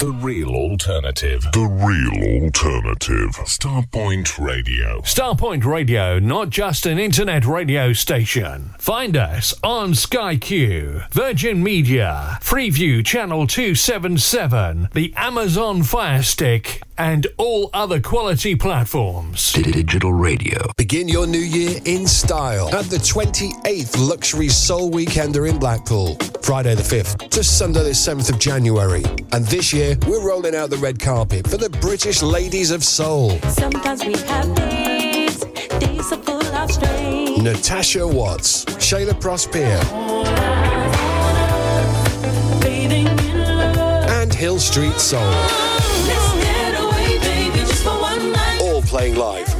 The real alternative. The real alternative. Starpoint Radio. Starpoint Radio, not just an internet radio station. Find us on Sky Q, Virgin Media, Freeview Channel 277, the Amazon Fire Stick, and all other quality platforms. Digital radio. Begin your new year in style at the 28th Luxury Soul Weekender in Blackpool, Friday the 5th to Sunday the 7th of January. And this year, we're rolling out the red carpet for the British Ladies of Soul. Sometimes we have days, days are full of strain. Natasha Watts, Shayla Prosper, Bathing in love. and Hill Street Soul. Playing live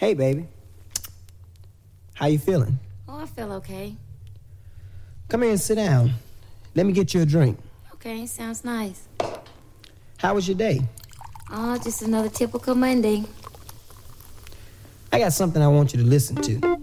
Hey, baby. How you feeling? Oh, I feel okay. Come here and sit down. Let me get you a drink. Okay, sounds nice. How was your day? Oh, just another typical Monday. I got something I want you to listen to.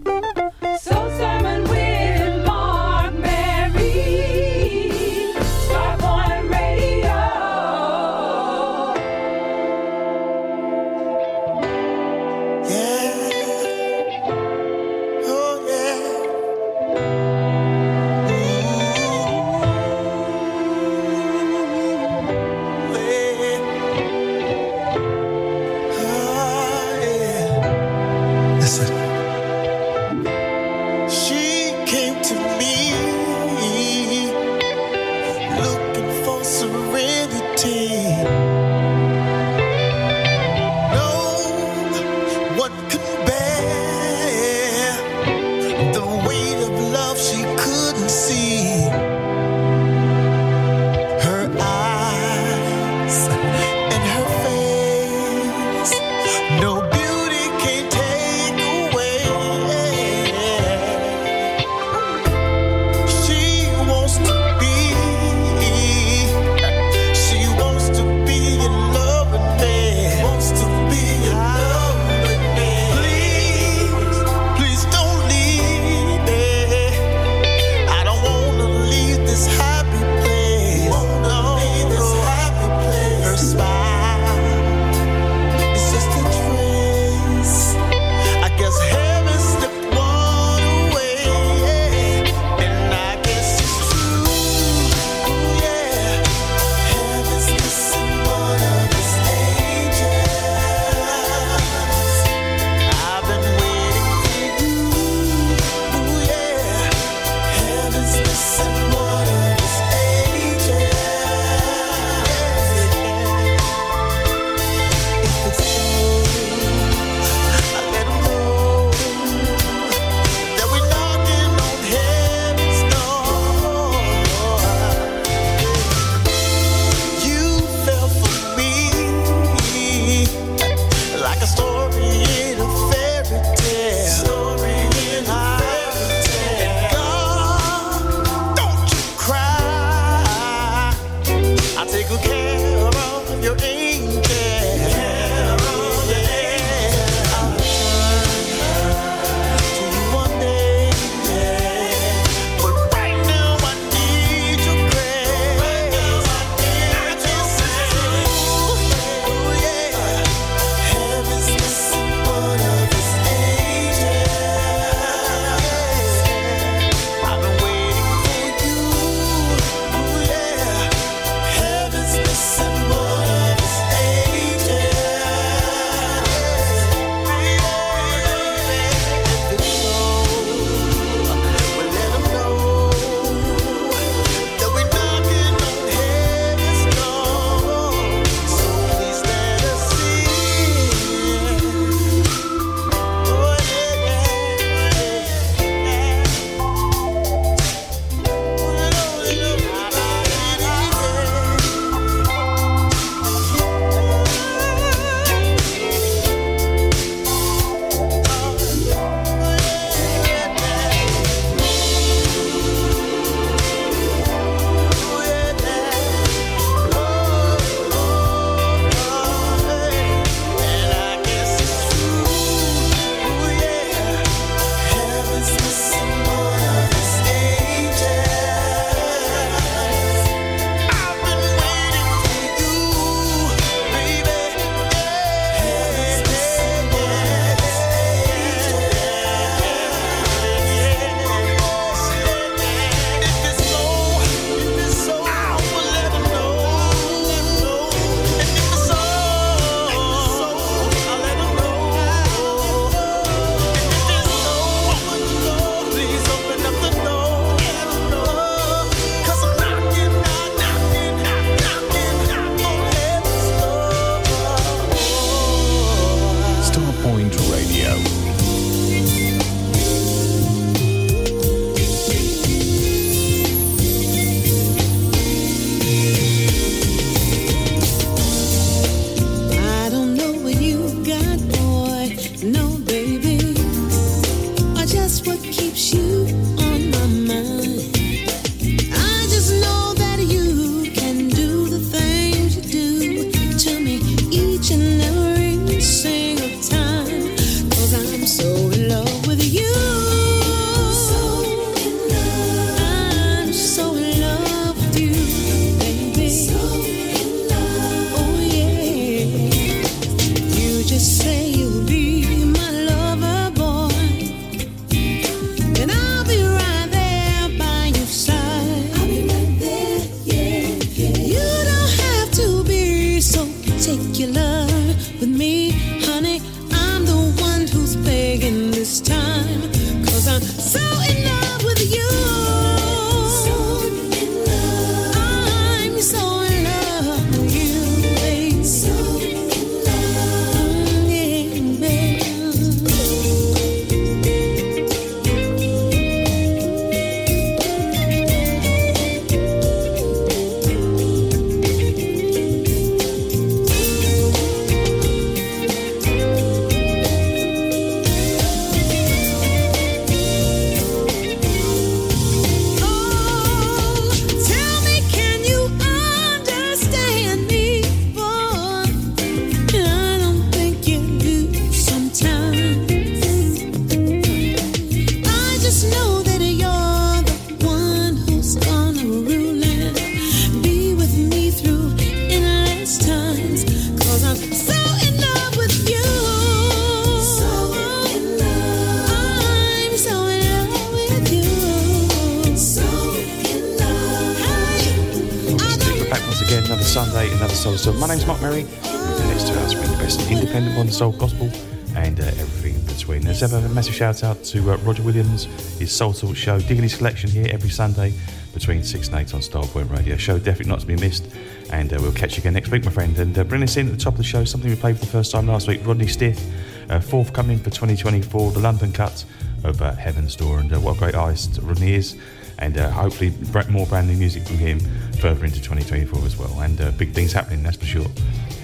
Shout out to uh, Roger Williams, his Soul Talk show, digging his collection here every Sunday between 6 and 8 on Starpoint Radio. Show definitely not to be missed, and uh, we'll catch you again next week, my friend. And uh, bring us in at the top of the show, something we played for the first time last week Rodney Stith, uh, forthcoming for 2024, the London cut of uh, Heaven's Door. And uh, what a great artist Rodney is and uh, hopefully more brand new music from him further into 2024 as well. And big things happening, that's for sure.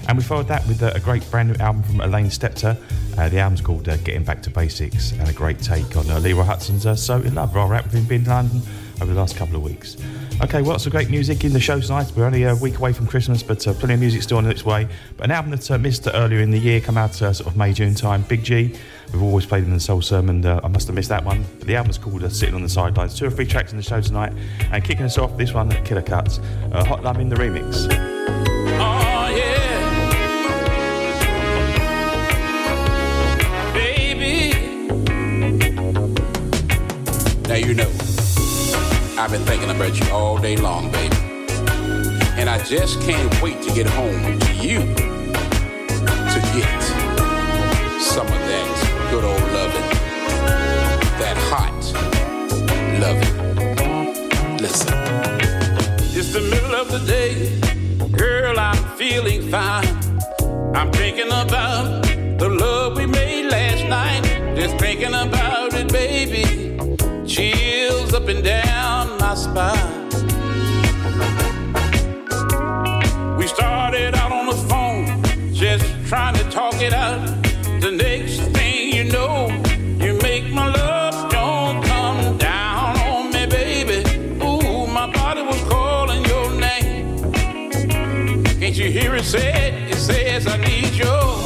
And we followed that with a great brand new album from Elaine Stepter. Uh, the album's called uh, Getting Back to Basics, and a great take on uh, Leroy Hutson's So In Love, our rap with him being in London over the last couple of weeks. Okay, well, lots of great music in the show tonight. We're only a week away from Christmas, but uh, plenty of music still on its way. But an album that uh, missed earlier in the year, come out uh, sort of May, June time, Big G. We've always played in the Soul Sermon. Uh, I must have missed that one. But the album's called uh, Sitting on the Sidelines. Two or three tracks in the show tonight. And kicking us off, this one, Killer Cuts, uh, Hot Love in the Remix. I've been thinking about you all day long, baby. And I just can't wait to get home to you to get some of that good old loving, that hot loving. Listen. It's the middle of the day, girl, I'm feeling fine. I'm thinking about the love we made last night. Just thinking about it, baby. Chills up and down We started out on the phone, just trying to talk it out. The next thing you know, you make my love don't come down on me, baby. Ooh, my body was calling your name. Can't you hear it say it? It says I need you.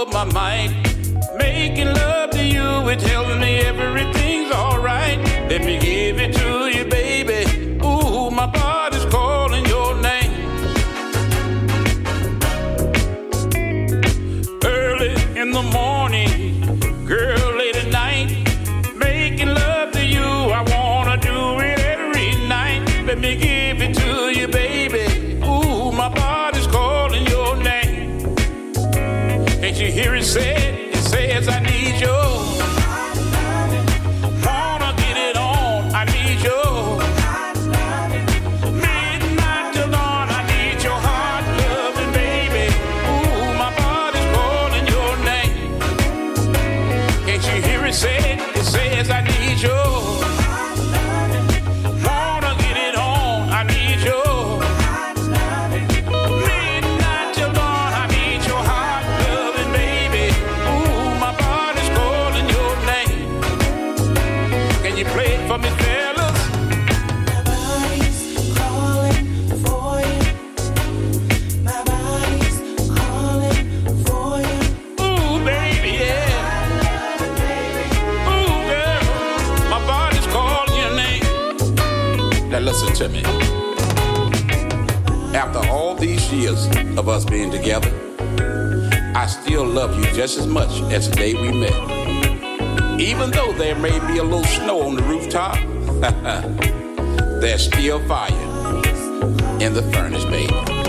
Of my mind. Making love to you, it tells me everything's alright. Let me give it to years of us being together, I still love you just as much as the day we met. Even though there may be a little snow on the rooftop, there's still fire in the furnace, baby.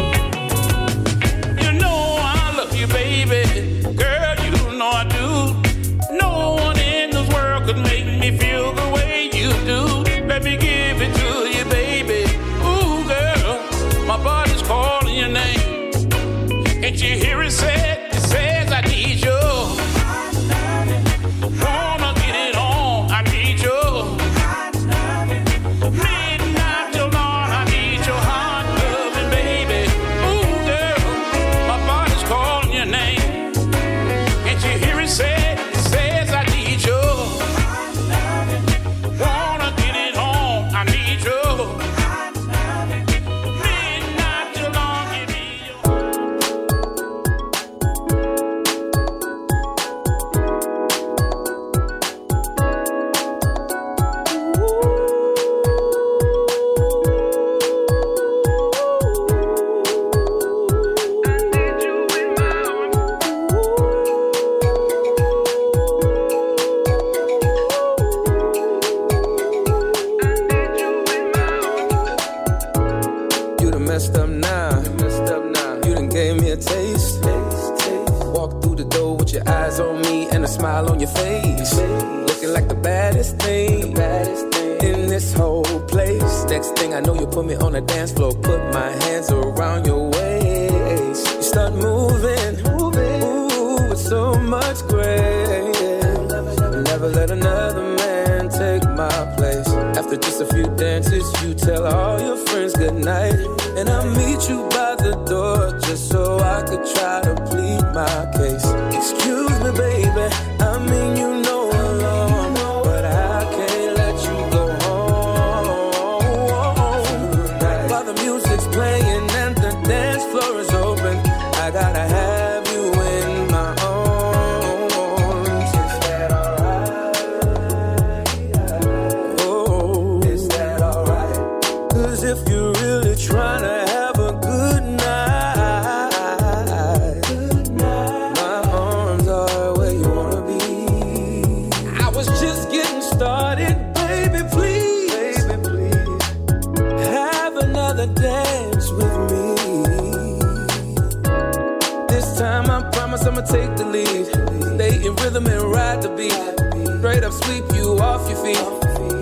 happy. Straight up sweep you off your feet.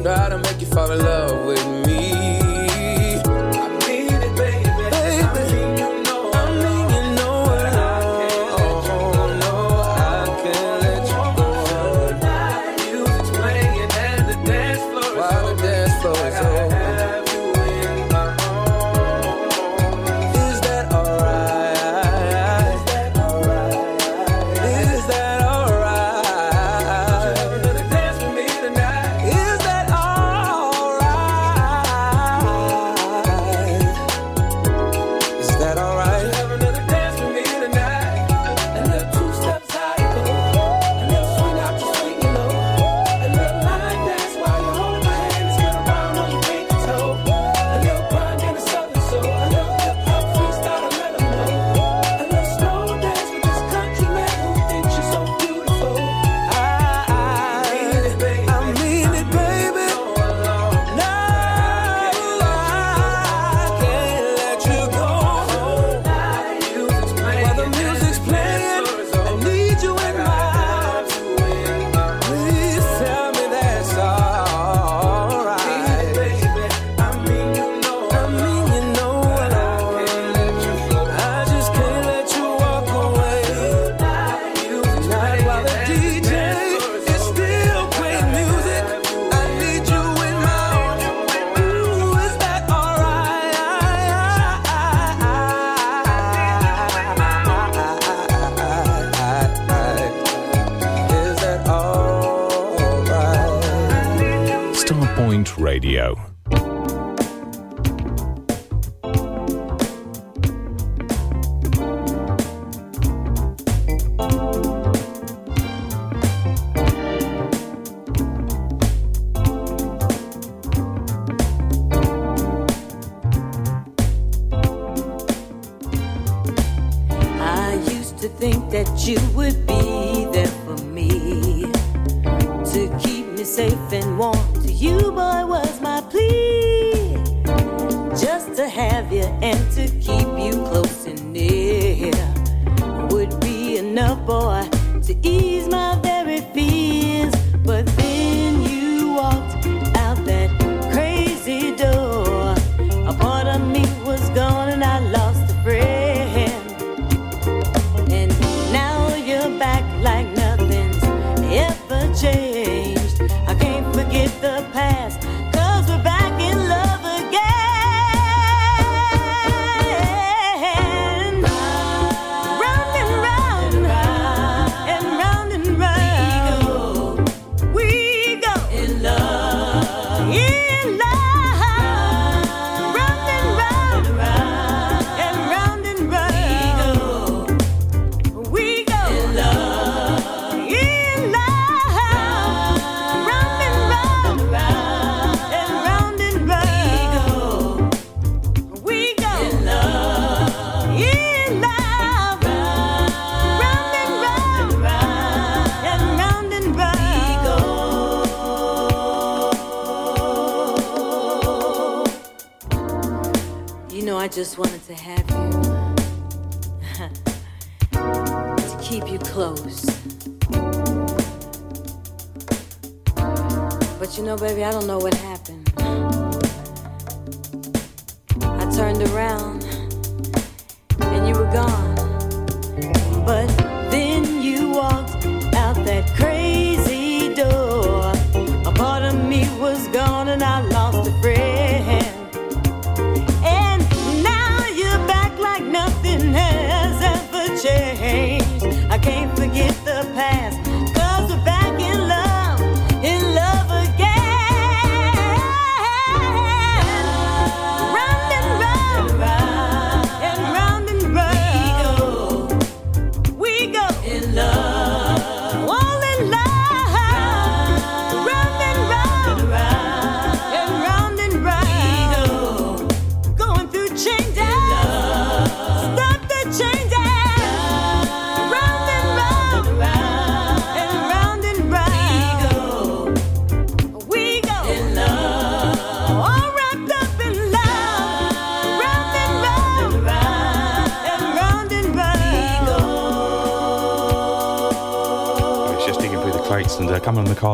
Try to make you fall in love with me.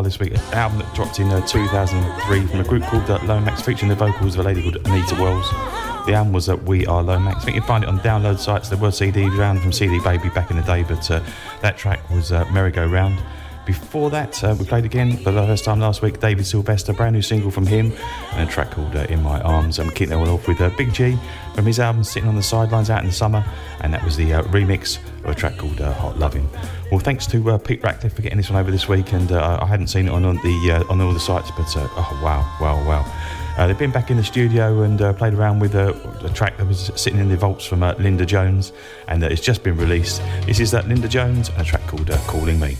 This week. An album that dropped in uh, 2003 from a group called uh, Lomax, featuring the vocals of a lady called Anita Wells. The album was uh, We Are Lomax. I think you can find it on download sites. There were CDs around from CD Baby back in the day, but uh, that track was uh, Merry Go Round. Before that, uh, we played again for the first time last week. David Sylvester, brand new single from him, and a track called uh, In My Arms. I'm kicking it all off with uh, Big G from his album Sitting on the Sidelines out in the summer, and that was the uh, remix of a track called Hot Loving. Well, thanks to uh, Pete Ratcliffe for getting this one over this week, and uh, I hadn't seen it on, on the uh, on all the sites, but uh, oh wow, wow, wow. Uh, they've been back in the studio and played around with a track that was sitting in the vaults from Linda Jones, and it's just been released. This is that Linda Jones and a track called Calling me.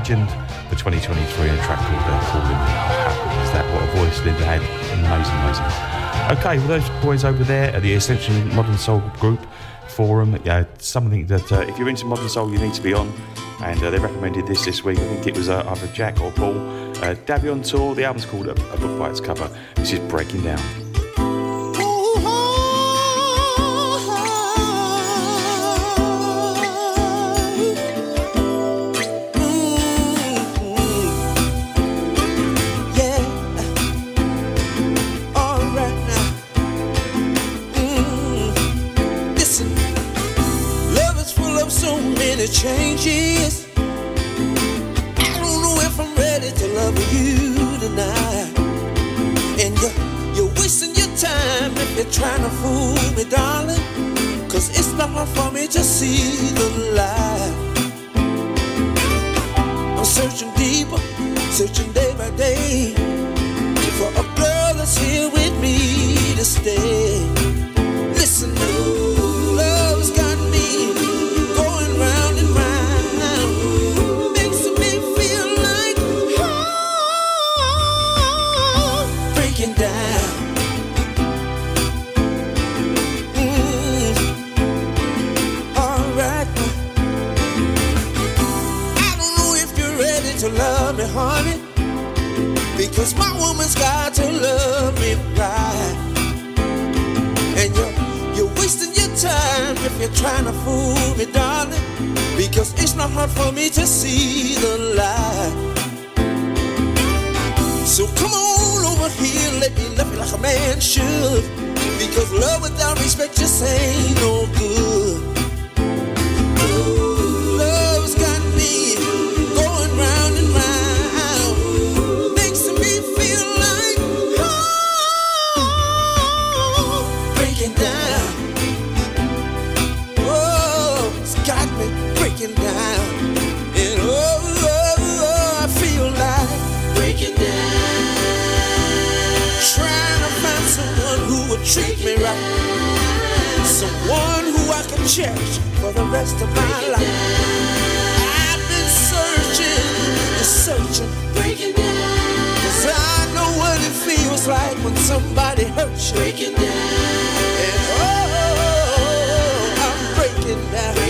Reimagined for 2023 and a track called uh, Calling Me. How good is that? What a voice Linda had. Amazing, amazing. Okay, well, those boys over there are the Essential Modern Soul group forum. Yeah, something that uh, if you're into modern soul, you need to be on. And uh, they recommended this this week. I think it was uh, either Jack or Paul. Uh, Davion Tour. The album's called A, a Book by its cover. This is Breaking Down. Changes. I don't know if I'm ready to love you tonight. And you're, you're wasting your time if you're trying to fool me, darling. Cause it's not hard for me to see the light. I'm searching deeper, searching day by day for a girl that's here with me to stay. Time if you're trying to fool me, darling. Because it's not hard for me to see the light. So come on over here, let me love you like a man should. Because love without respect just ain't no good. cherish for the rest of my life. Down. I've been searching and searching. Breaking down. Cause I know what it feels like when somebody hurts you. Breaking down. And oh, I'm breaking down.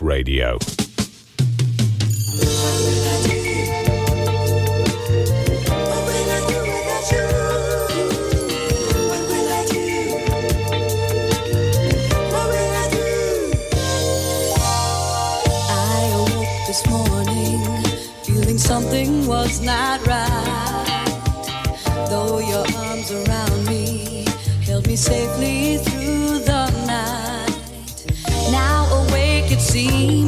Radio. I awoke this morning feeling something was not right. Though your arms around me held me safely through awake,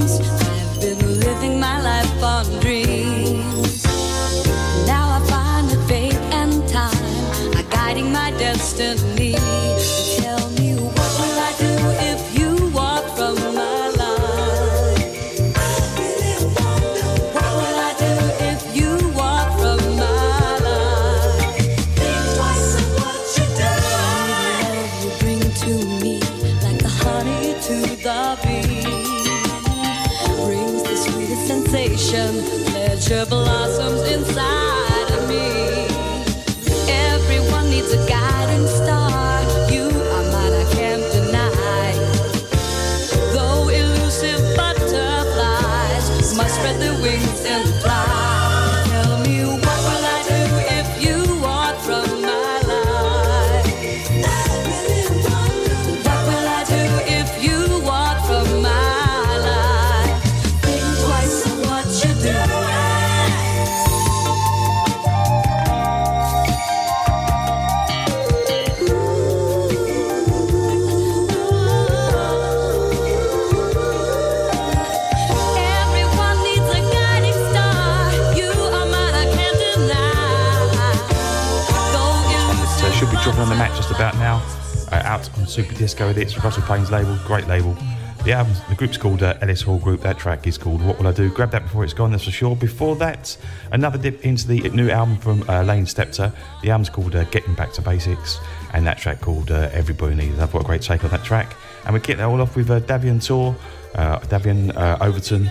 Super Disco with it, it's Russell Payne's label, great label. The album, the group's called uh, Ellis Hall Group. That track is called What Will I Do? Grab that before it's gone, that's for sure. Before that, another dip into the new album from uh, Lane Stepter. The album's called uh, Getting Back to Basics, and that track called uh, Everybody Needs. I've got a great take on that track. And we kick that all off with uh, Davian Tour, uh, Davian uh, Overton.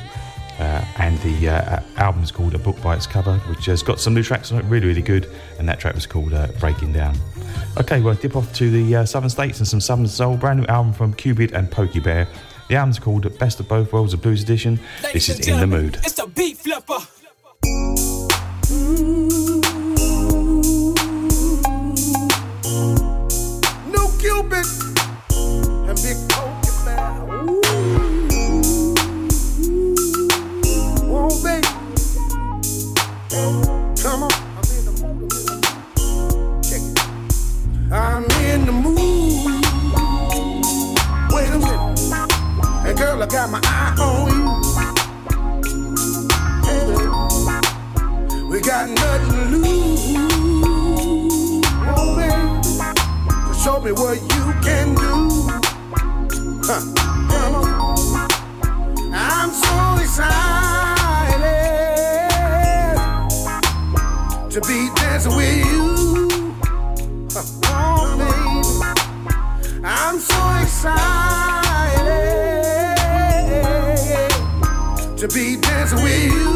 Uh, and the uh, album's called A Book by Its Cover, which has got some new tracks on it, really, really good. And that track was called uh, Breaking Down. Okay, well, dip off to the uh, Southern States and some Southern Soul. Brand new album from Cupid and Pokey Bear. The album's called Best of Both Worlds, a blues edition. This is In the Mood. It's the beat flipper. No Cupid Got my eye on you. We got nothing to lose. Oh. So show me what you can do. Huh. On. I'm so excited to be dancing with you. To be dancing with you.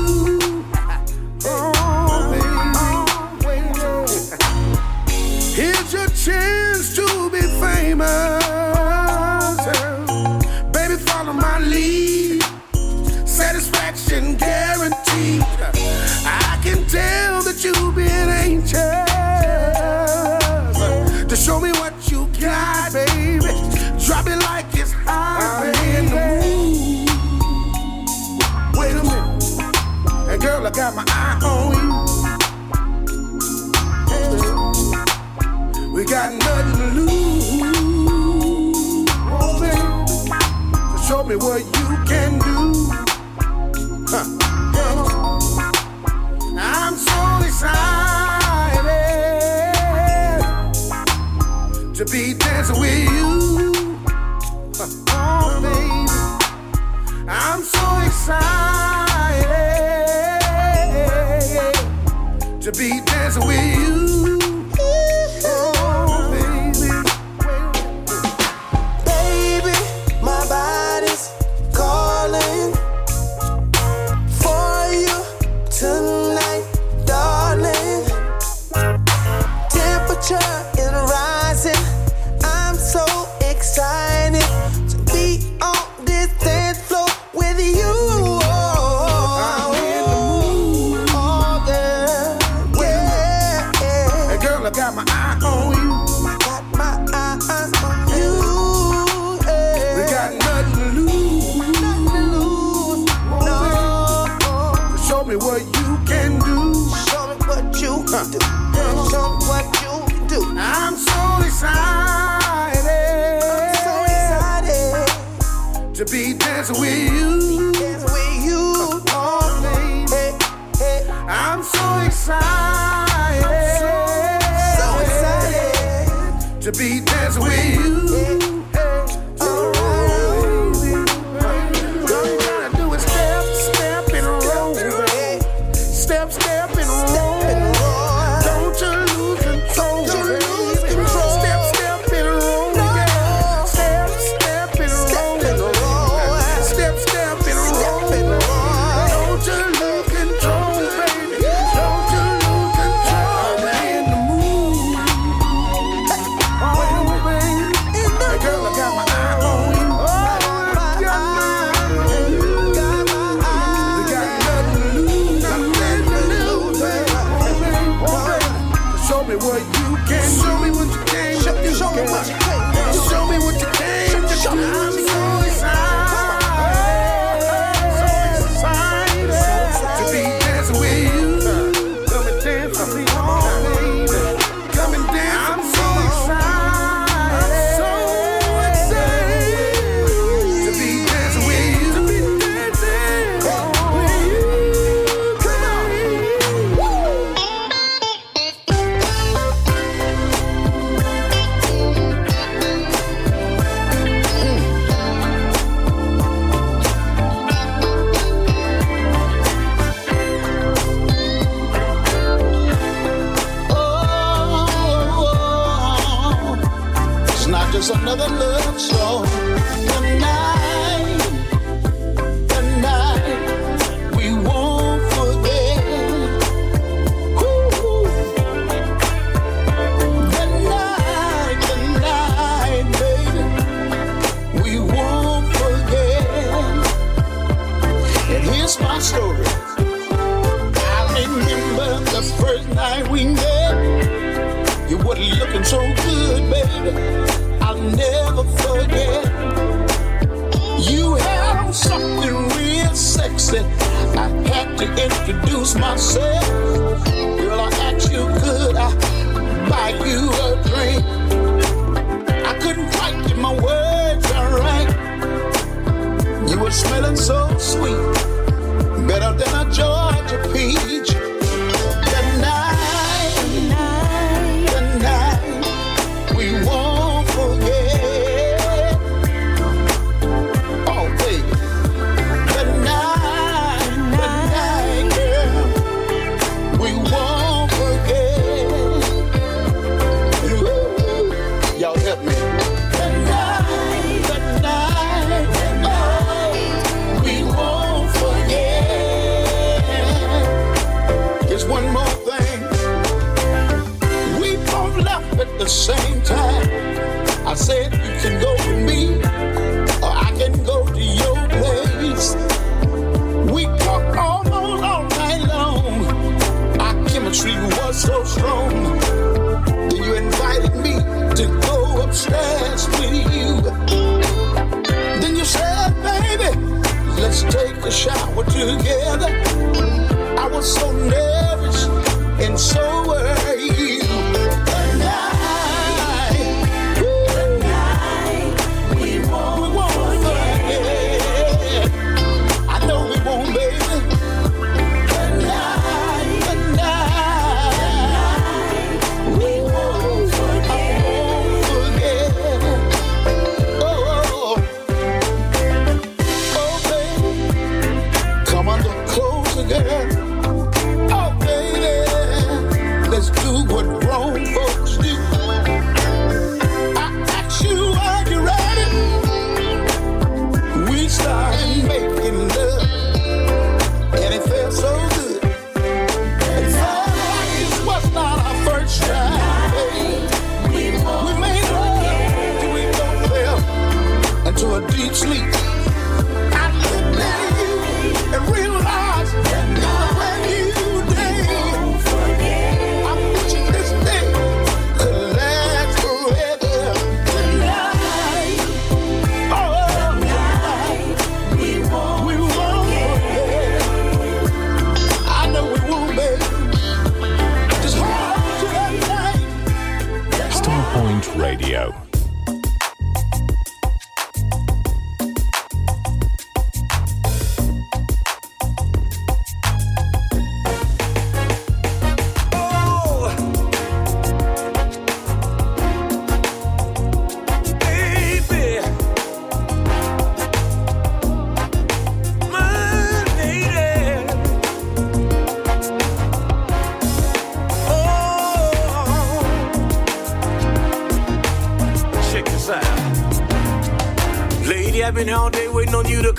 Me what you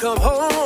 come home.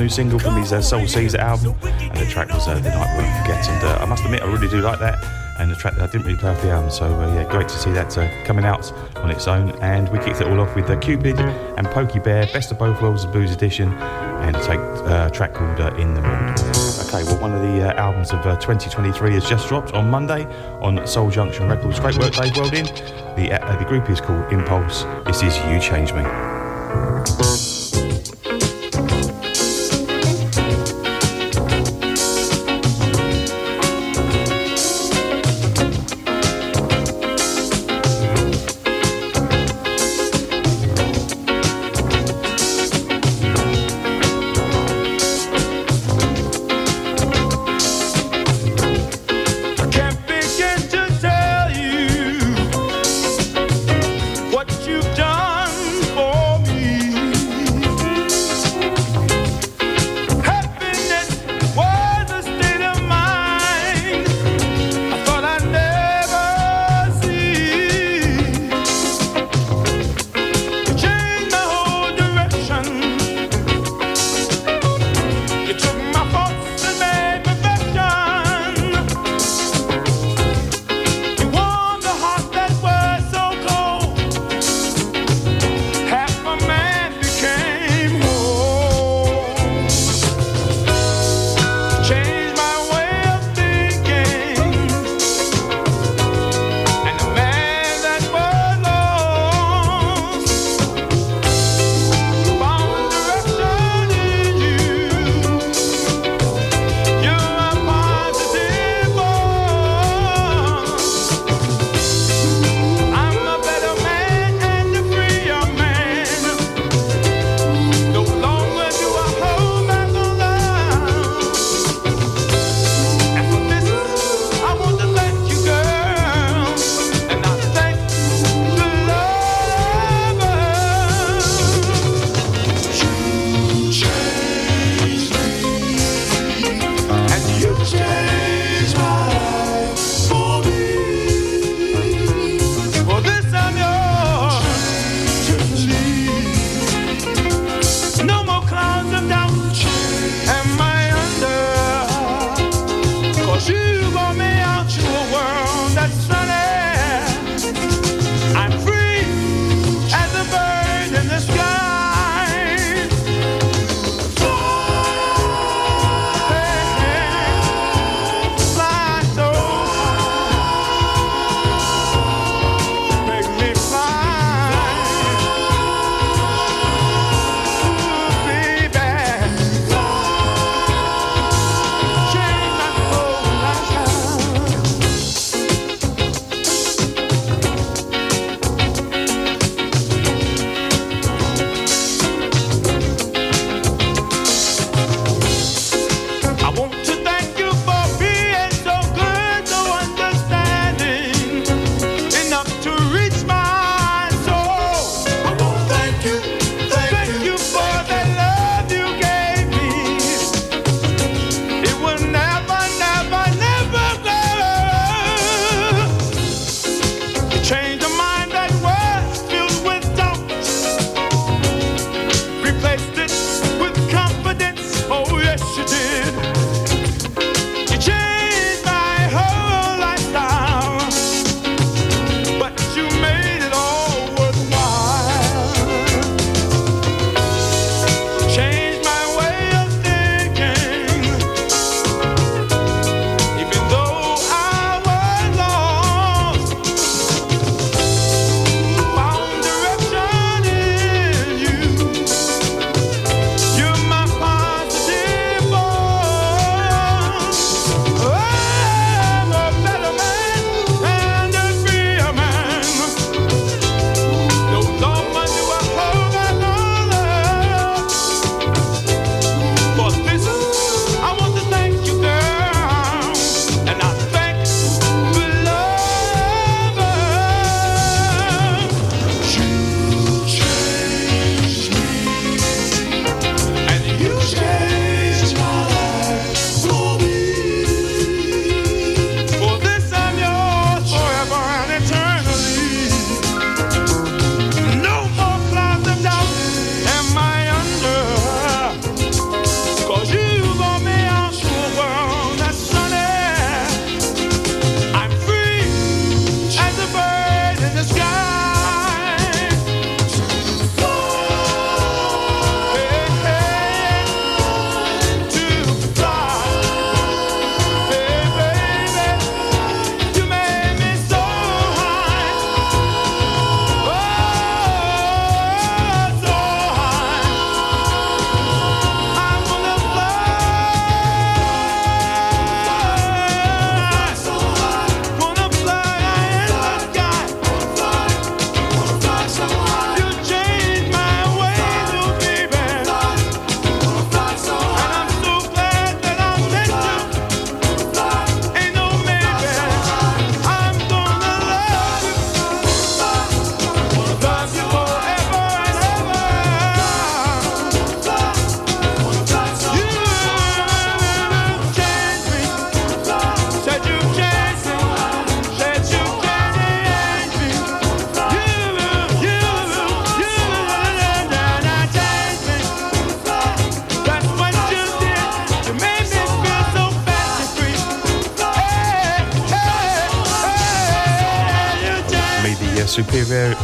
new single from his uh, Soul Caesar album, and the track was uh, The Night We Forget. And uh, I must admit, I really do like that. And the track that I didn't really play off the album, so uh, yeah, great to see that uh, coming out on its own. And we kicked it all off with uh, Cupid and Pokey Bear, Best of Both Worlds, the Blues Edition, and a, take, track called In the Mood. Okay, well, one of the uh, albums of uh, 2023 has just dropped on Monday on Soul Junction Records. Great work, Dave Welding. The, uh, the group is called Impulse. This is You Change Me.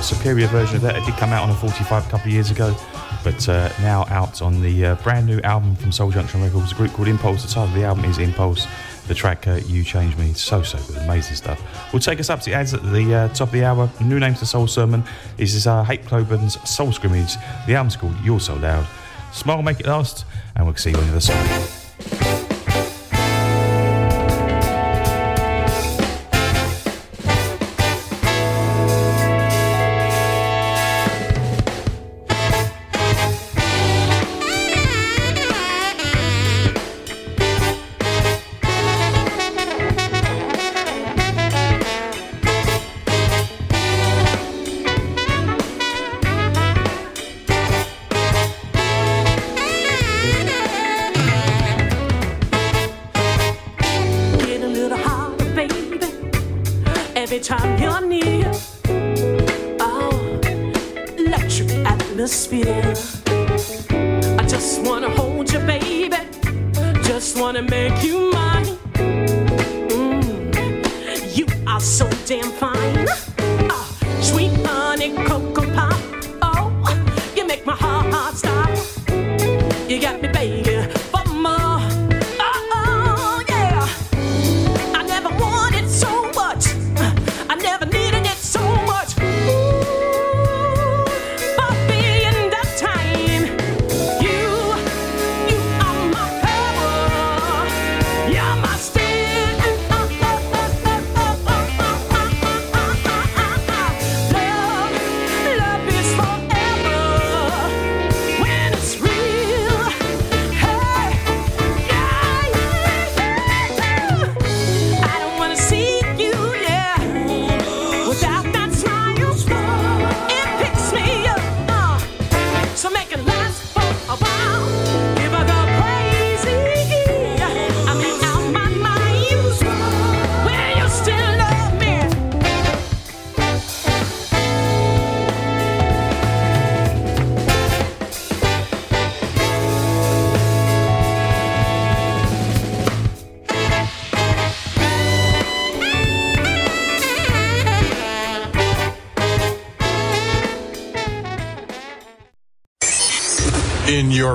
Superior version of that. It did come out on a 45 a couple of years ago, but uh, now out on the uh, brand new album from Soul Junction Records, a group called Impulse. The title of the album is Impulse. The track uh, You Change Me, so so good, amazing stuff. We'll take us up to the ads at the uh, top of the hour. New name to the Soul Sermon is this, uh, Hate Cloburn's Soul Scrimmage. The album's called You're So Loud. Smile, make it last, and we'll see you on the other side.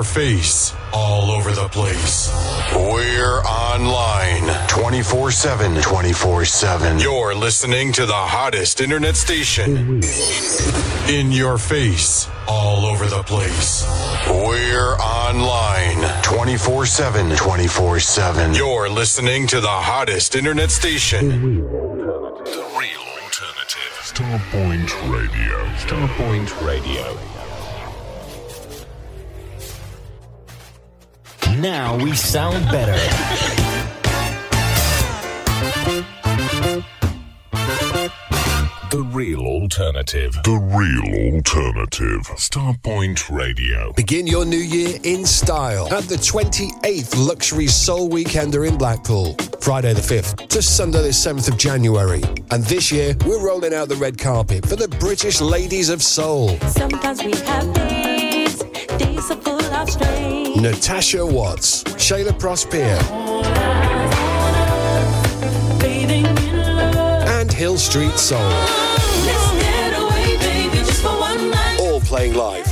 In your face, all over the place. We're online 24 7. 24 7. You're listening to the hottest internet station. In your face, all over the place. We're online 24 7. 24 7. You're listening to the hottest internet station. The real alternative. Starpoint Radio. Starpoint Radio. Now we sound better. The real alternative. The real alternative. Starpoint Radio. Begin your new year in style at the 28th Luxury Soul Weekender in Blackpool. Friday the 5th to Sunday the 7th of January. And this year, we're rolling out the red carpet for the British Ladies of Soul. Sometimes we have days, are full of strain. Natasha Watts, Shaila Prosper, Bathing in love. and Hill Street Soul. Away, baby, just for one night. All playing live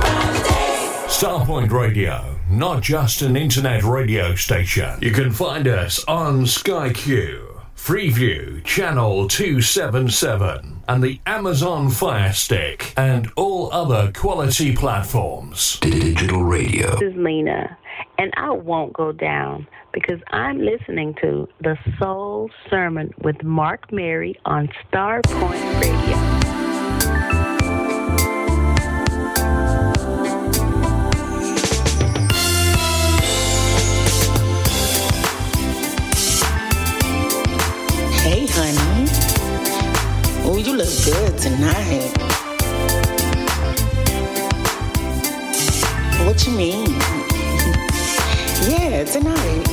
Starpoint Radio, not just an internet radio station. You can find us on Sky Q, Freeview Channel 277, and the Amazon Fire Stick, and all other quality platforms. Digital radio. This is Lena, and I won't go down because I'm listening to the Soul Sermon with Mark Mary on Starpoint Radio. honey. Oh, you look good tonight. What you mean? yeah, tonight.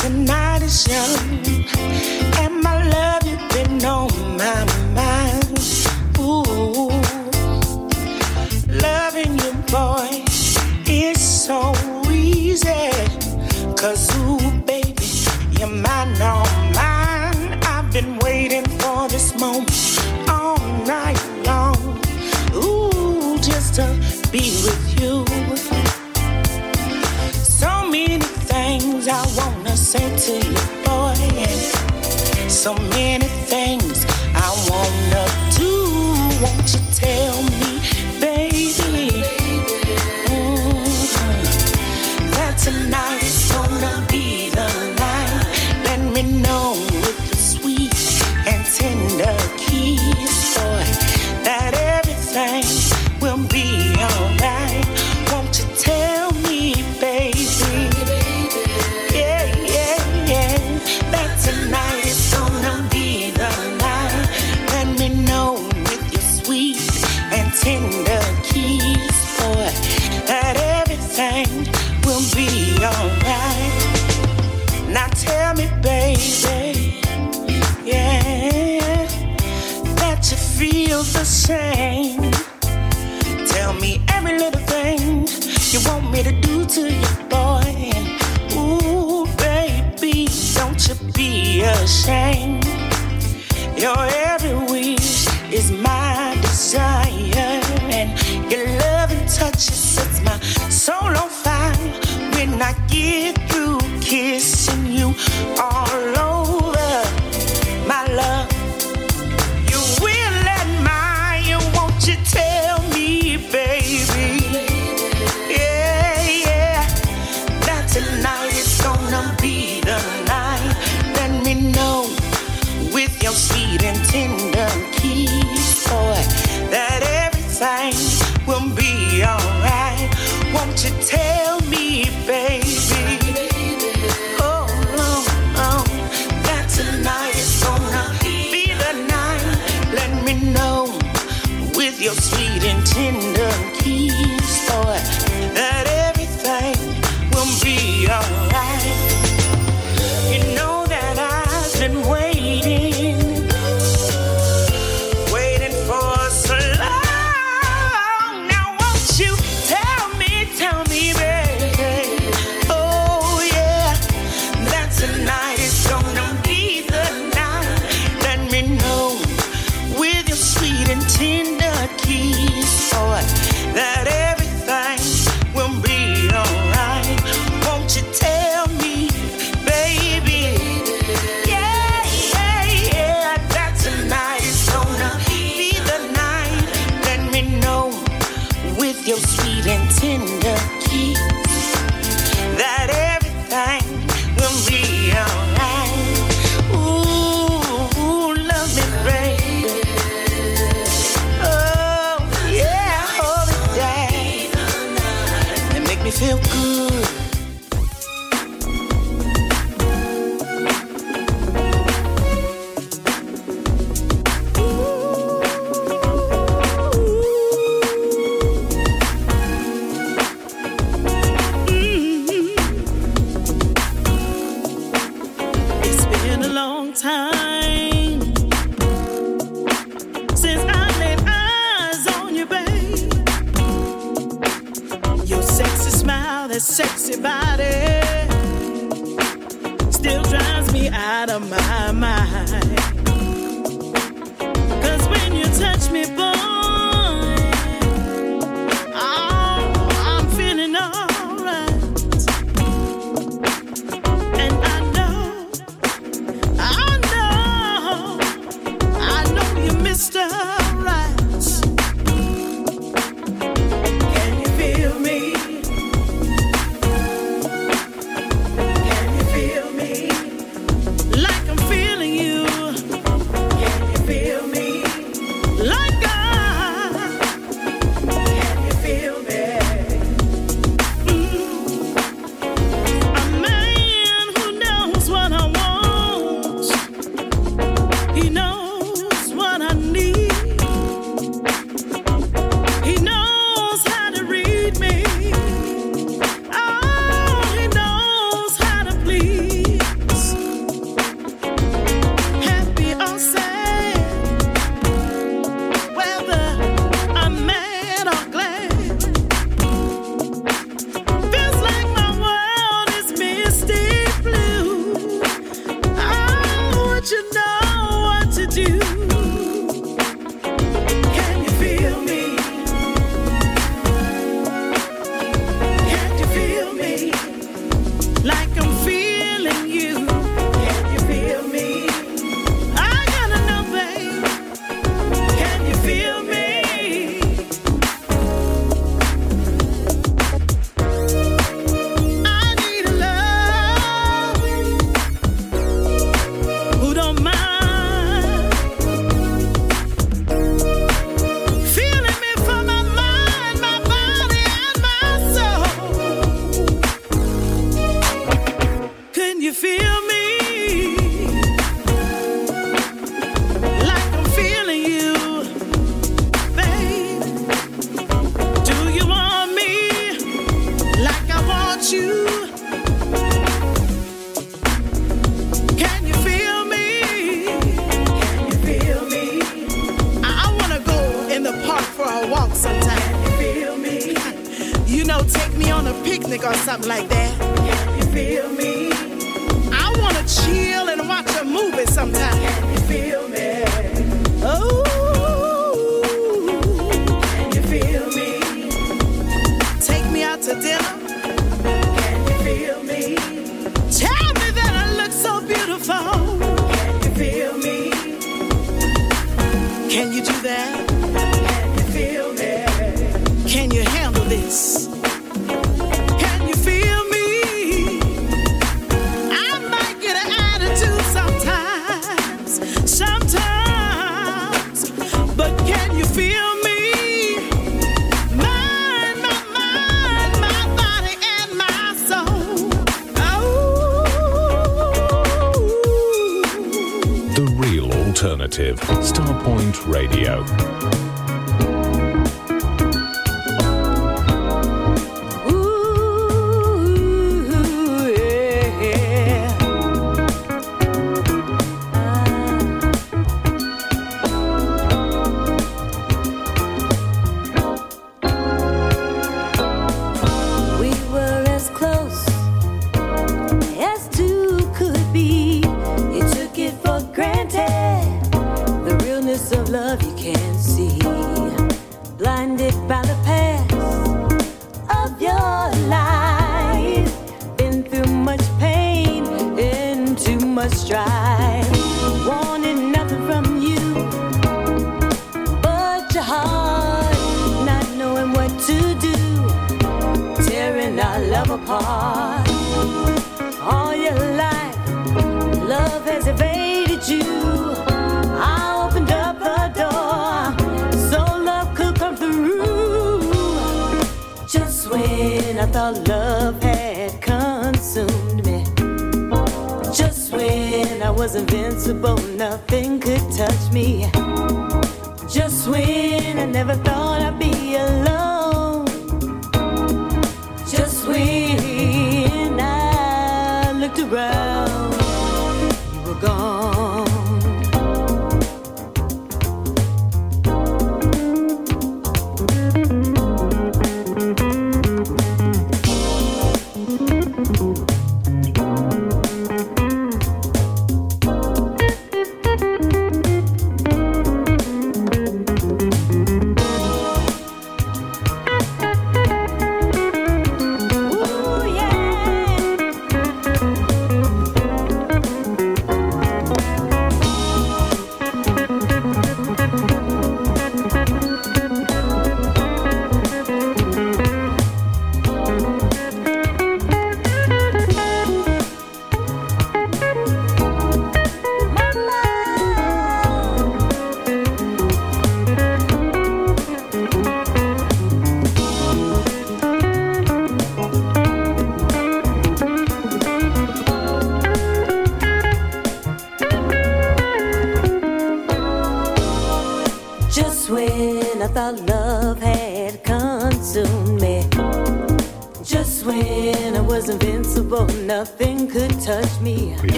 Tonight is young, and my love you've been on my mind. Ooh, loving you, boy, is so easy. Cause you're mine, mine. I've been waiting for this moment all night long. Ooh, just to be with you. So many things I wanna say to you, boy. So many feels the same. Tell me every little thing you want me to do to you, boy. Ooh, baby, don't you be ashamed. Your every wish is my desire, and your loving touch sets my soul on fire. When I get through kissing you all over.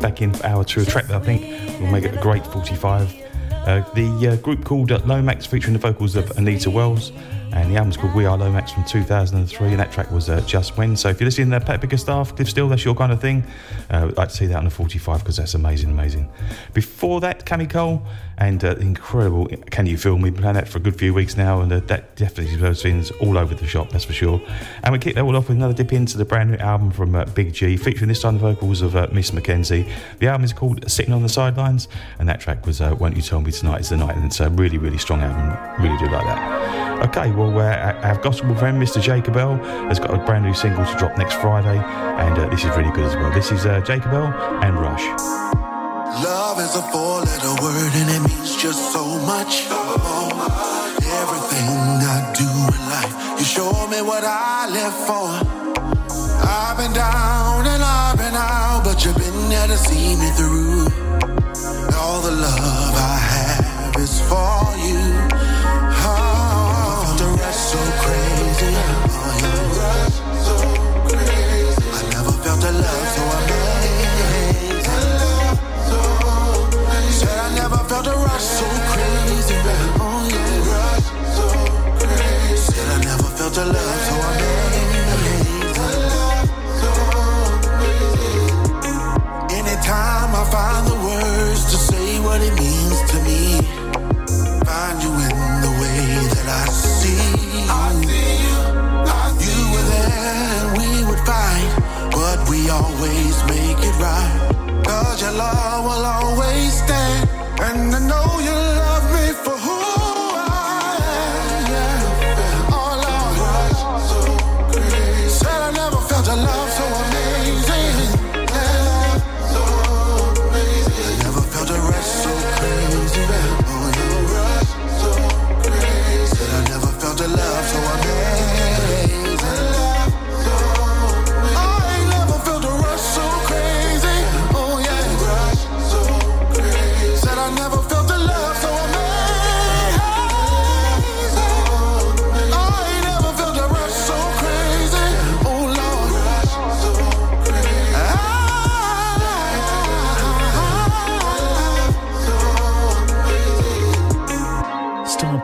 Back in for hour two, track that I think will make it a great 45. Uh, the uh, group called uh, Lomax, featuring the vocals of Anita Wells, and the album's called We Are Lomax from 2003, and that track was uh, Just When. So if you're listening to Pat Bigger Staff, Cliff Steele, that's your kind of thing, uh, I'd like to see that on the 45 because that's amazing, amazing. Before that, Cami Cole and uh, incredible Can You Feel Me? Playing that for a good few weeks now, and uh, that definitely deserves things all over the shop, that's for sure. And we kick that all off with another dip into the brand new album from uh, Big G, featuring this time the vocals of uh, Miss Mackenzie. The album is called Sitting on the Sidelines, and that track was uh, Won't You Tell Me Tonight is the Night, and it's a really, really strong album. Really do like that. Okay, well, uh, our gospel friend, Mr. Jacob Bell has got a brand new single to drop next Friday, and uh, this is really good as well. This is uh, Jacob and Rush. Love is a four letter word and it means just so much. Everything I do in life, you show me what I live for. I've been down and I've been out, but you've been there to see me through. All the love I have is for you. Oh, the rush so crazy. I never felt a love so amazing. the love, so I know. Anytime I find the words to say what it means to me, find you in the way that I see. I see you. I see you were there, and we would fight, but we always make it right. Cause your love will always stand, and I know you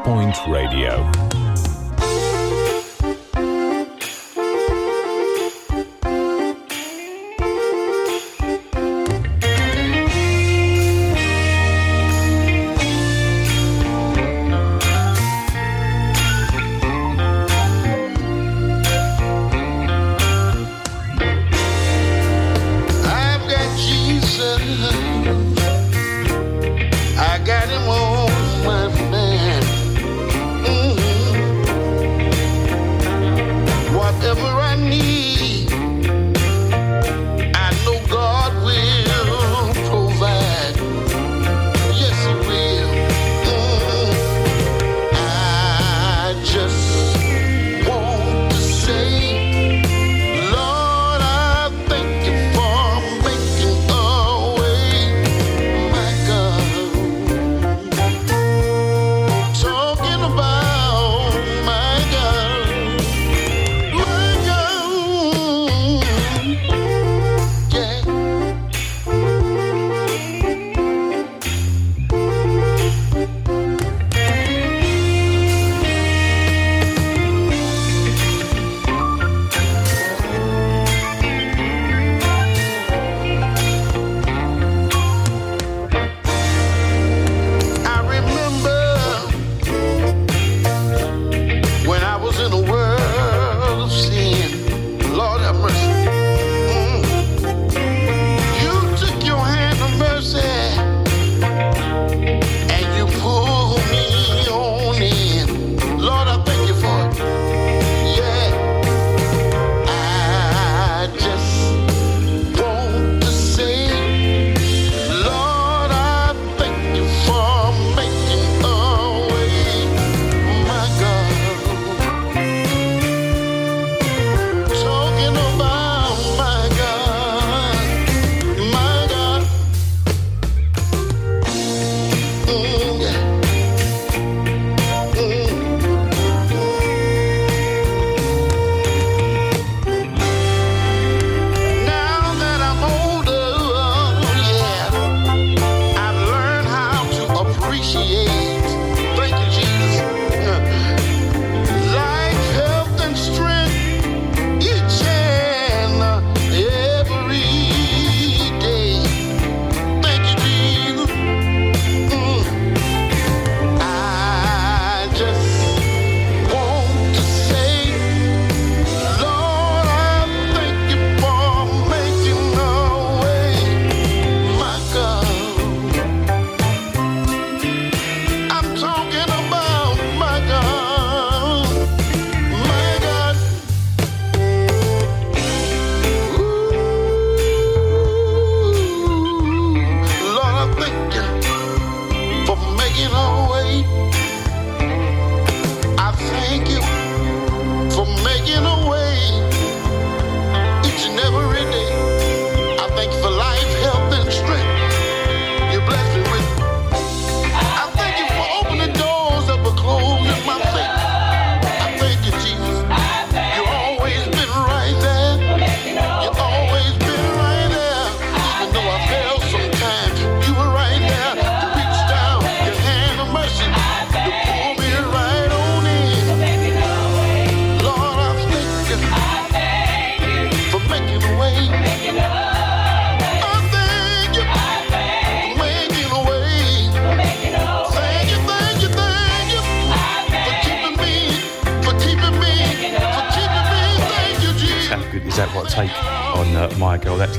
Starpoint Radio.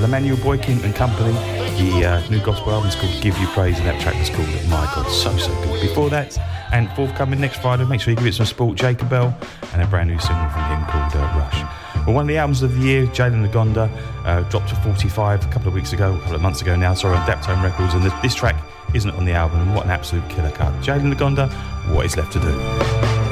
Emmanuel Boykin and Company. The uh, new gospel album is called Give You Praise, and that track was called My God, so, so good. Before that, and forthcoming next Friday, make sure you give it some support, Jacob Bell, and a brand new single from him called uh, Rush. Well, one of the albums of the year, Jalen Ngonda, uh, dropped to 45 a couple of weeks ago, a couple of months ago now, sorry, on Daptone Records, and this, this track isn't on the album, and what an absolute killer cut. Jalen Ngonda, What Is Left to Do.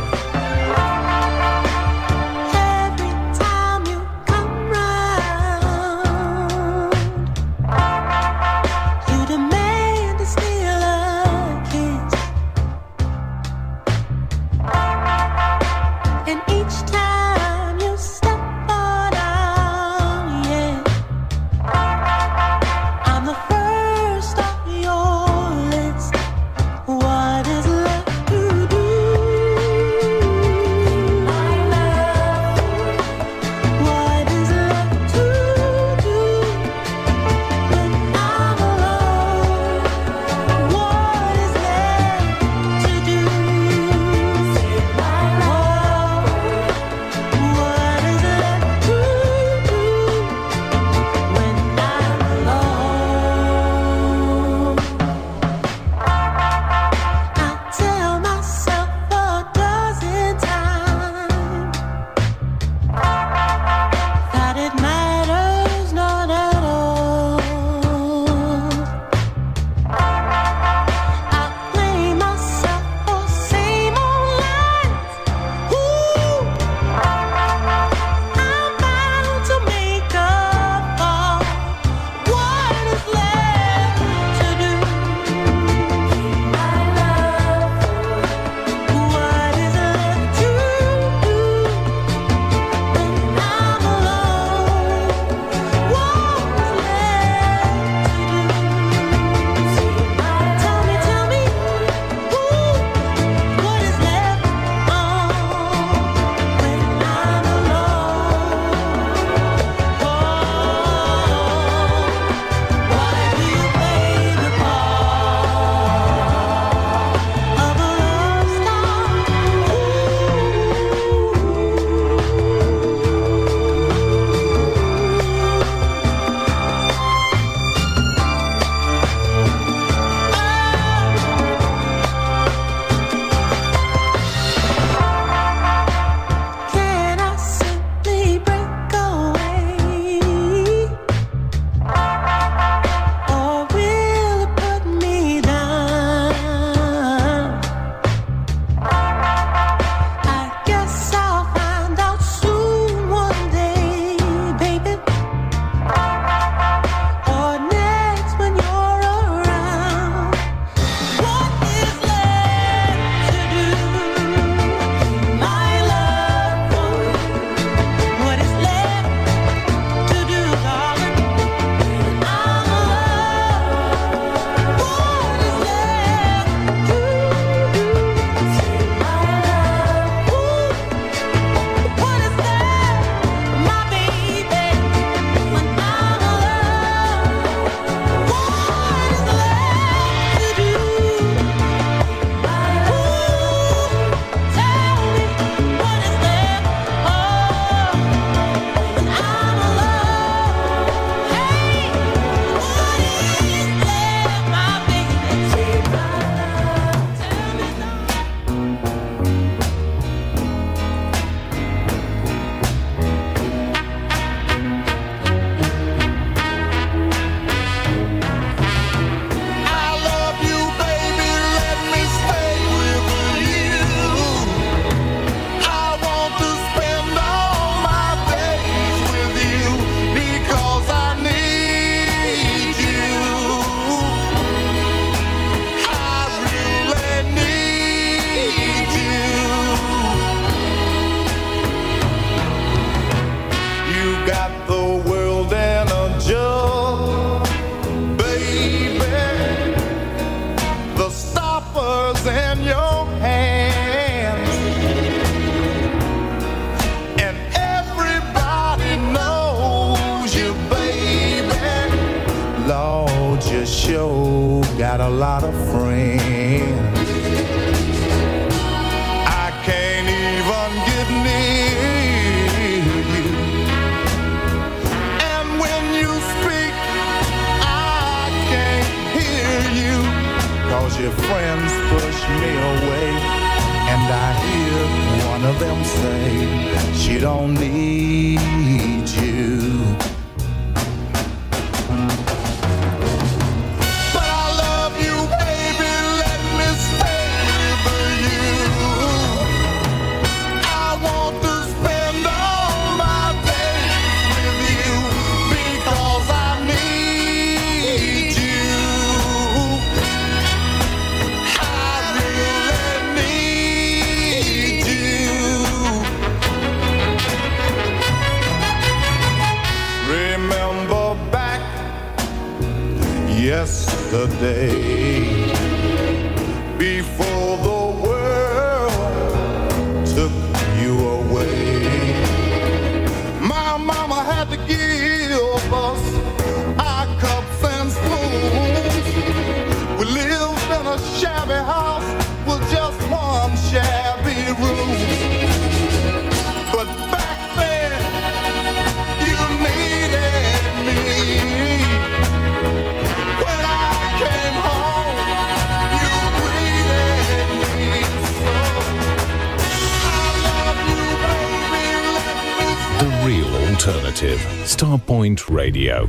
Radio.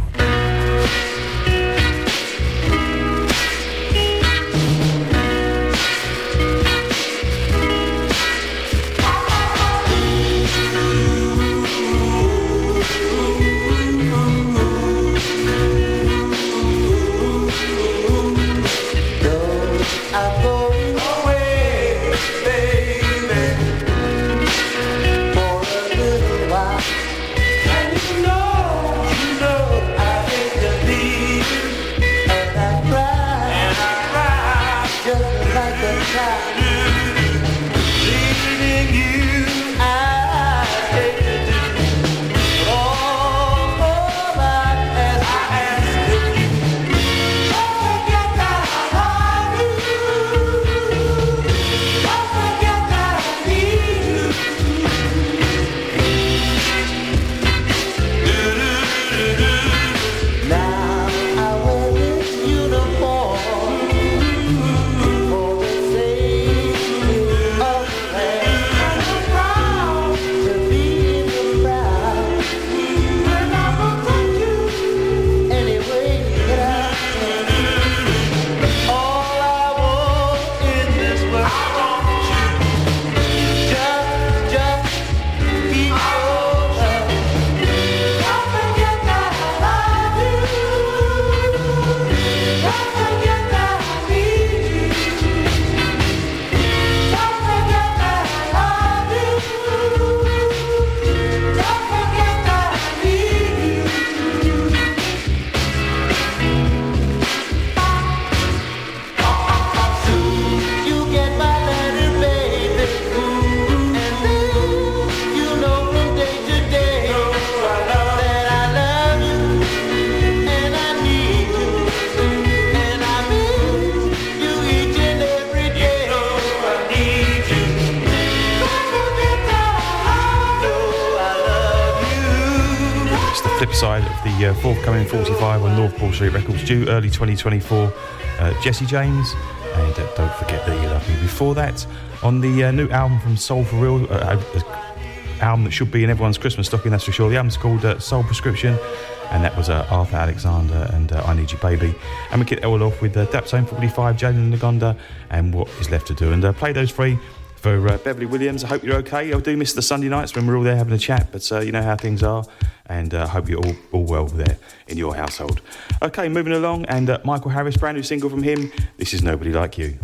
Yeah. due early 2024. Uh, Jesse James, and uh, don't forget that you love me before that. On the uh, new album from Soul for Real, uh, uh, album that should be in everyone's Christmas stocking, that's for sure. The album's called Soul Prescription, and that was Arthur Alexander and I Need You Baby. And we kick it all off with uh, Daptone 45, Jalen Ngonda, and What Is Left to Do. And play those three for uh, Beverly Williams. I hope you're okay. I do miss the Sunday nights when we're all there having a chat, but uh, you know how things are. And I uh, hope you're all well there in your household. Okay, moving along, and uh, Michael Harris, brand new single from him. This is Nobody Like You.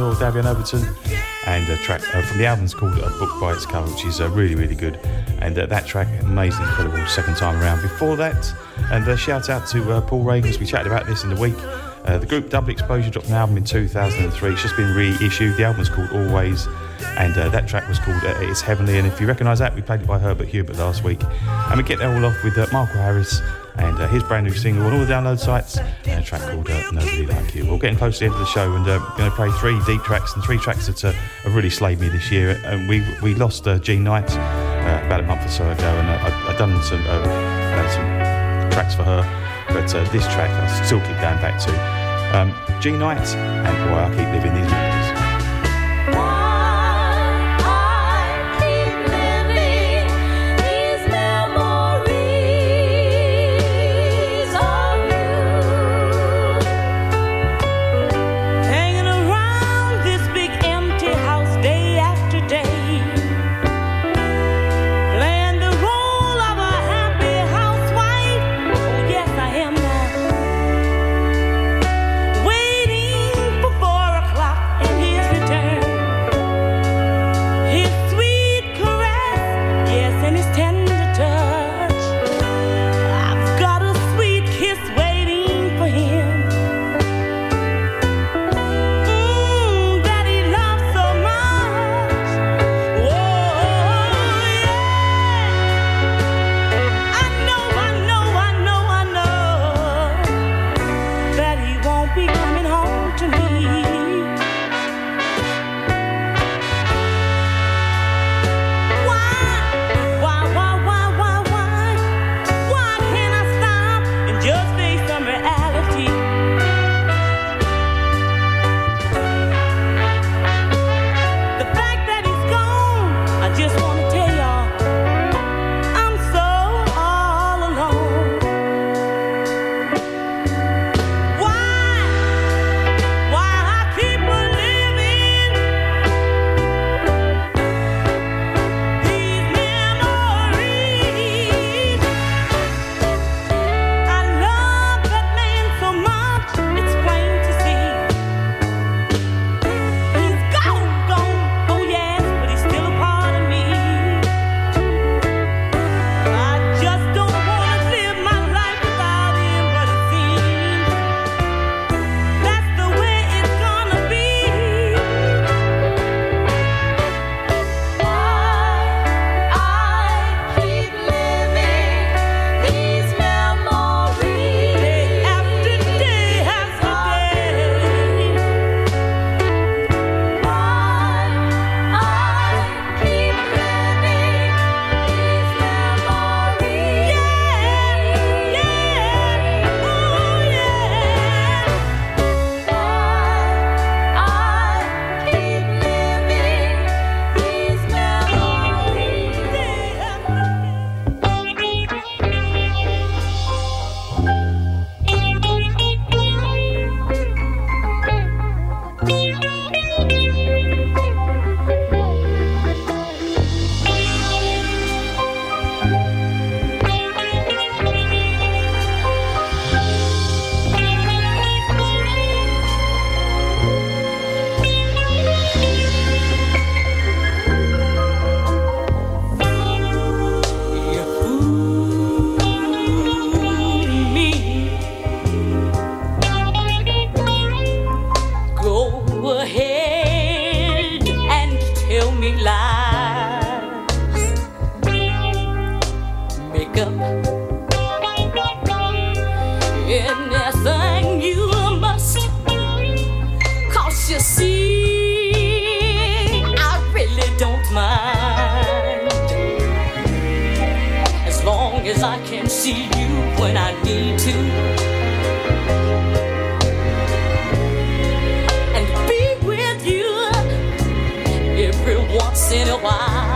Uh, Davian Overton, and a track uh, from the album's called A Book by Its Cover, which is uh, really, really good. And uh, that track, amazing, incredible, second time around. Before that, and a shout out to uh, Paul Reagan, as we chatted about this in the week. Uh, the group Double Exposure dropped an album in 2003. It's just been reissued. The album's called Always, and uh, that track was called uh, It's Heavenly. And if you recognise that, we played it by Herbert Hubert last week. And we get that all off with uh, Michael Harris and uh, his brand new single on all the download sites, We're getting close to the end of the show, and uh, we're going to play three deep tracks and three tracks that uh, have really slayed me this year. And we we lost uh, Jean Knight uh, about a month or so ago, and uh, I, I've done some uh, some tracks for her. But this track I still keep going back to. Um, Jean Knight and Why I Keep Living These Memories. In a while.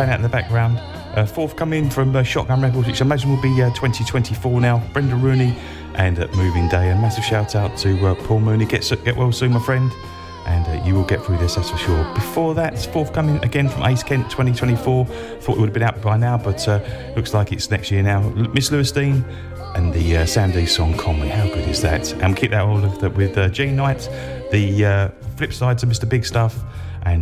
Playing out in the background. Uh, forthcoming from uh, Shotgun Records, which I imagine will be uh, 2024 now. Brenda Rooney and uh, Moving Day. A massive shout out to uh, Paul Mooney. Get, get well soon, my friend. And uh, you will get through this, that's for sure. Before that, it's forthcoming again from Ace Kent 2024. Thought it would have been out by now, but looks like it's next year now. Miss Lewis Dean and the uh, Sam D song Conway. How good is that? And keep that all of that with uh, Jean Knight, the uh, flip side to Mr. Big Stuff,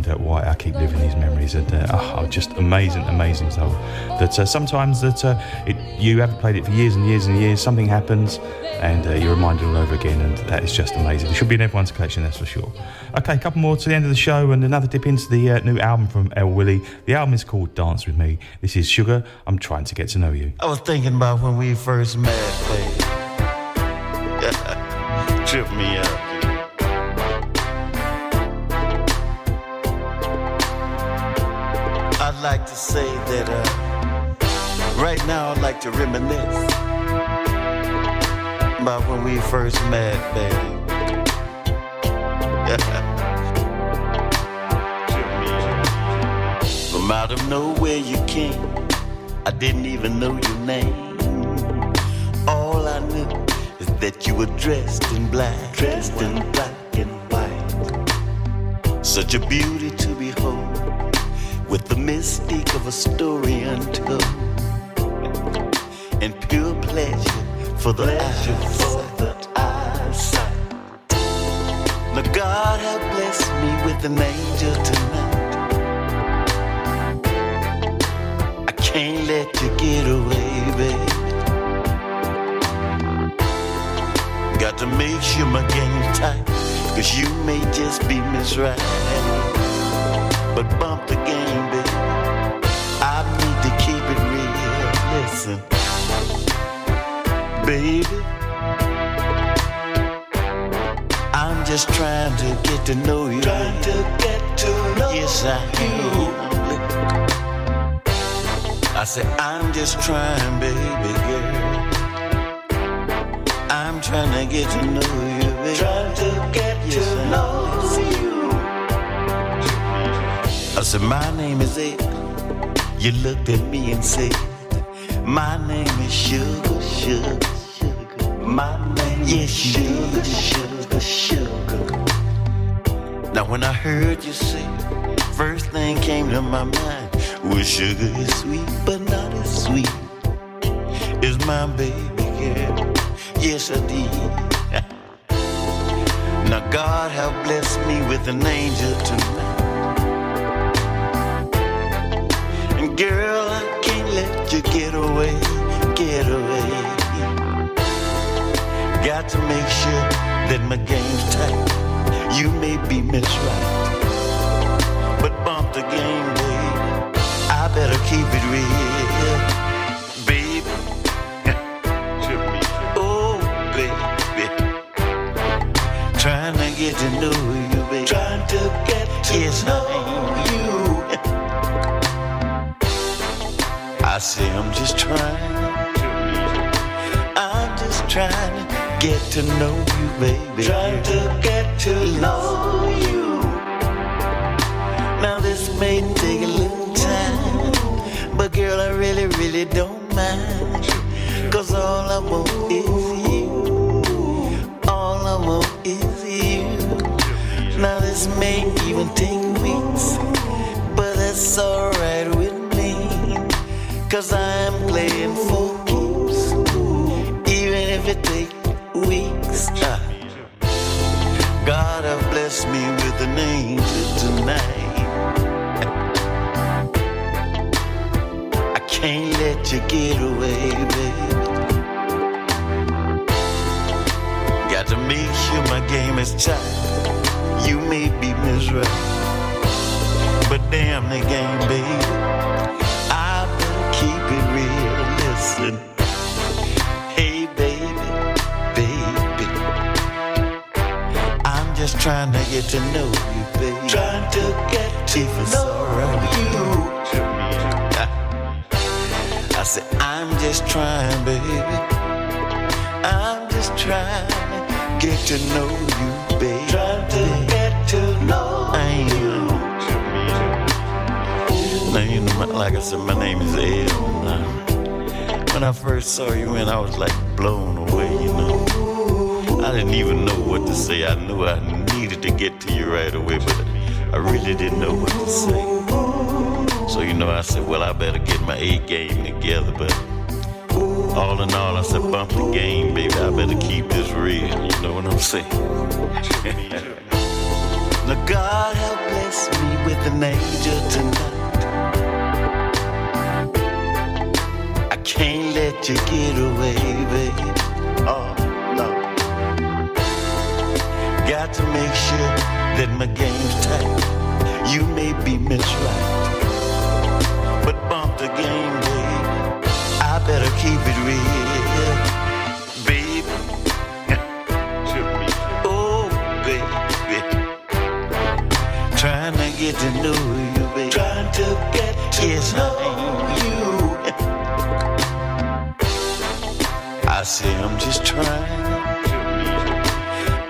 uh, why I keep living these memories. And uh, oh, just amazing, amazing stuff. That uh, sometimes that uh, it, you haven't played it for years and years and years, something happens, and uh, you're reminded all over again, and that is just amazing. It should be in everyone's collection, that's for sure. Okay, a couple more to the end of the show, and another dip into the uh, new album from El Willie. The album is called Dance with Me. This is Sugar. I'm trying to get to know you. I was thinking about when we first met. Trip me up. Say that uh, right now I'd like to reminisce about when we first met, babe. From out of nowhere you came, I didn't even know your name. All I knew is that you were dressed in black, dressed in black and white. Such a beauty to behold, with the mystique of a story untold, and pure pleasure for the eyes. For the eyesight. Now God have blessed me with an angel tonight. I can't let you get away, babe. Got to make sure my game's tight, cause you may just be Right. But bump the Listen, baby. I'm just trying to get to know you. Trying to get to know yes, I am. I said, I'm just trying, baby girl. I'm trying to get to know you, baby. Trying to get to know you. I said, my name is Ed. You looked at me and said, my name is Sugar, Sugar, Sugar. My name is Sugar, Sugar, Sugar. Now when I heard you say, first thing came to my mind was sugar is sweet, but not as sweet as my baby girl. Yes, I did. now God have blessed me with an angel tonight. And girl, let you get away, get away. Got to make sure that my game's tight. You may be Miss Right, but bump the game, baby. I better keep it real, baby. oh, baby. Trying to get to know you, baby. Trying to get to yes, know you. I say I'm just trying. I'm just trying to get to know you, baby. Trying to get to know you. Now this may take a little time, but girl, I really, really don't mind. Cause all I want is you. All I want is you. Now this may even take weeks, but that's alright. Cause I'm playing for keeps, even if it takes weeks. Ah. God have blessed me with an angel tonight. I can't let you get away, baby. Got to make sure my game is tight. You may be miserable, but damn the game, baby. Listen, hey, baby, baby. I'm just trying to get to know you, baby. Trying to get to if know alright you. I said, I'm just trying, baby. I'm just trying to get to know you, baby. Trying to get to know you. Now, you know, my- like I said, my name is Ed. When I first saw you, and I was like blown away, you know. I didn't even know what to say. I knew I needed to get to you right away, but I really didn't know what to say. So, you know, I said, well, I better get my A game together, but all in all, I said, bump the game, baby. I better keep this real. You know what I'm saying? now, God have blessed me with an angel tonight. Can't let you get away, baby. Oh, no. Got to make sure that my game's tight. You may be misright, but bump the game, baby. I better keep it real, baby. oh, baby. Trying to get to know you, baby. Trying to get to yes, know you. Say I'm just trying.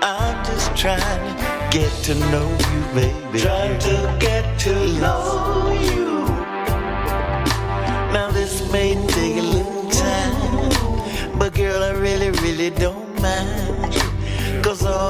I'm just trying to get to know you, baby. Trying to get to know you. Now this may take a little time, but girl, I really, really don't mind. Cause all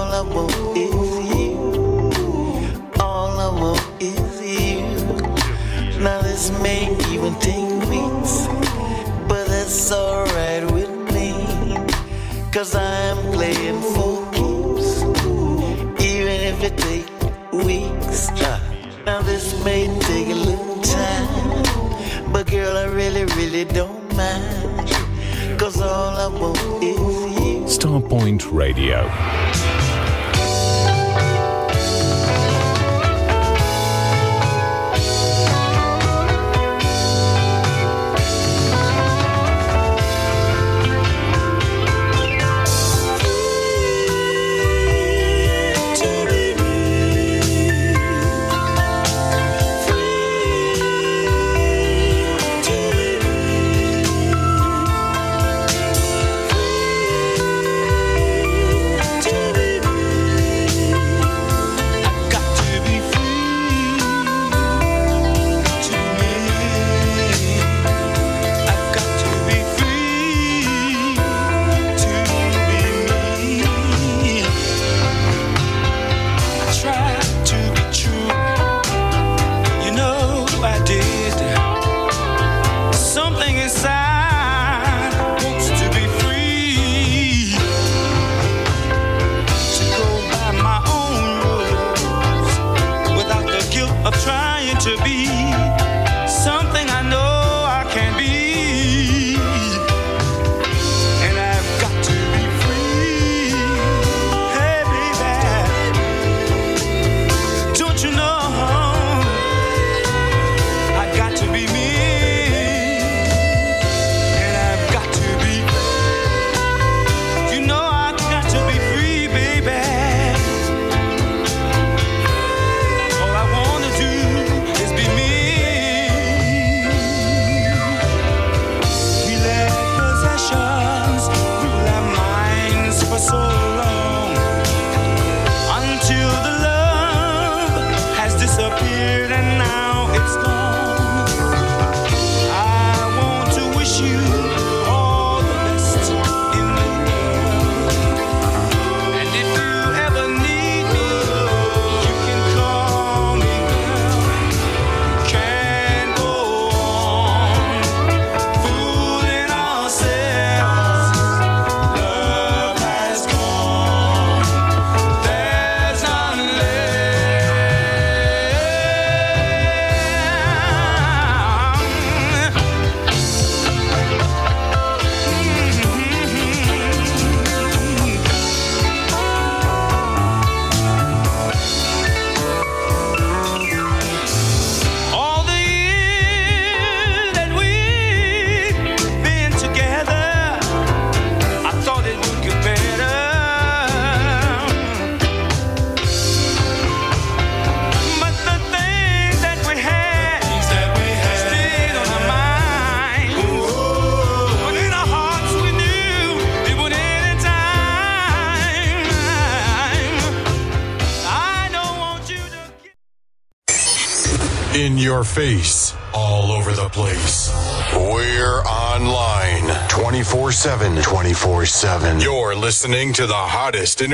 really, don't mind. Cause all I want is you. Starpoint Radio. Face, all over the place. We're online 24 7. 24 7. You're listening to the hottest internet.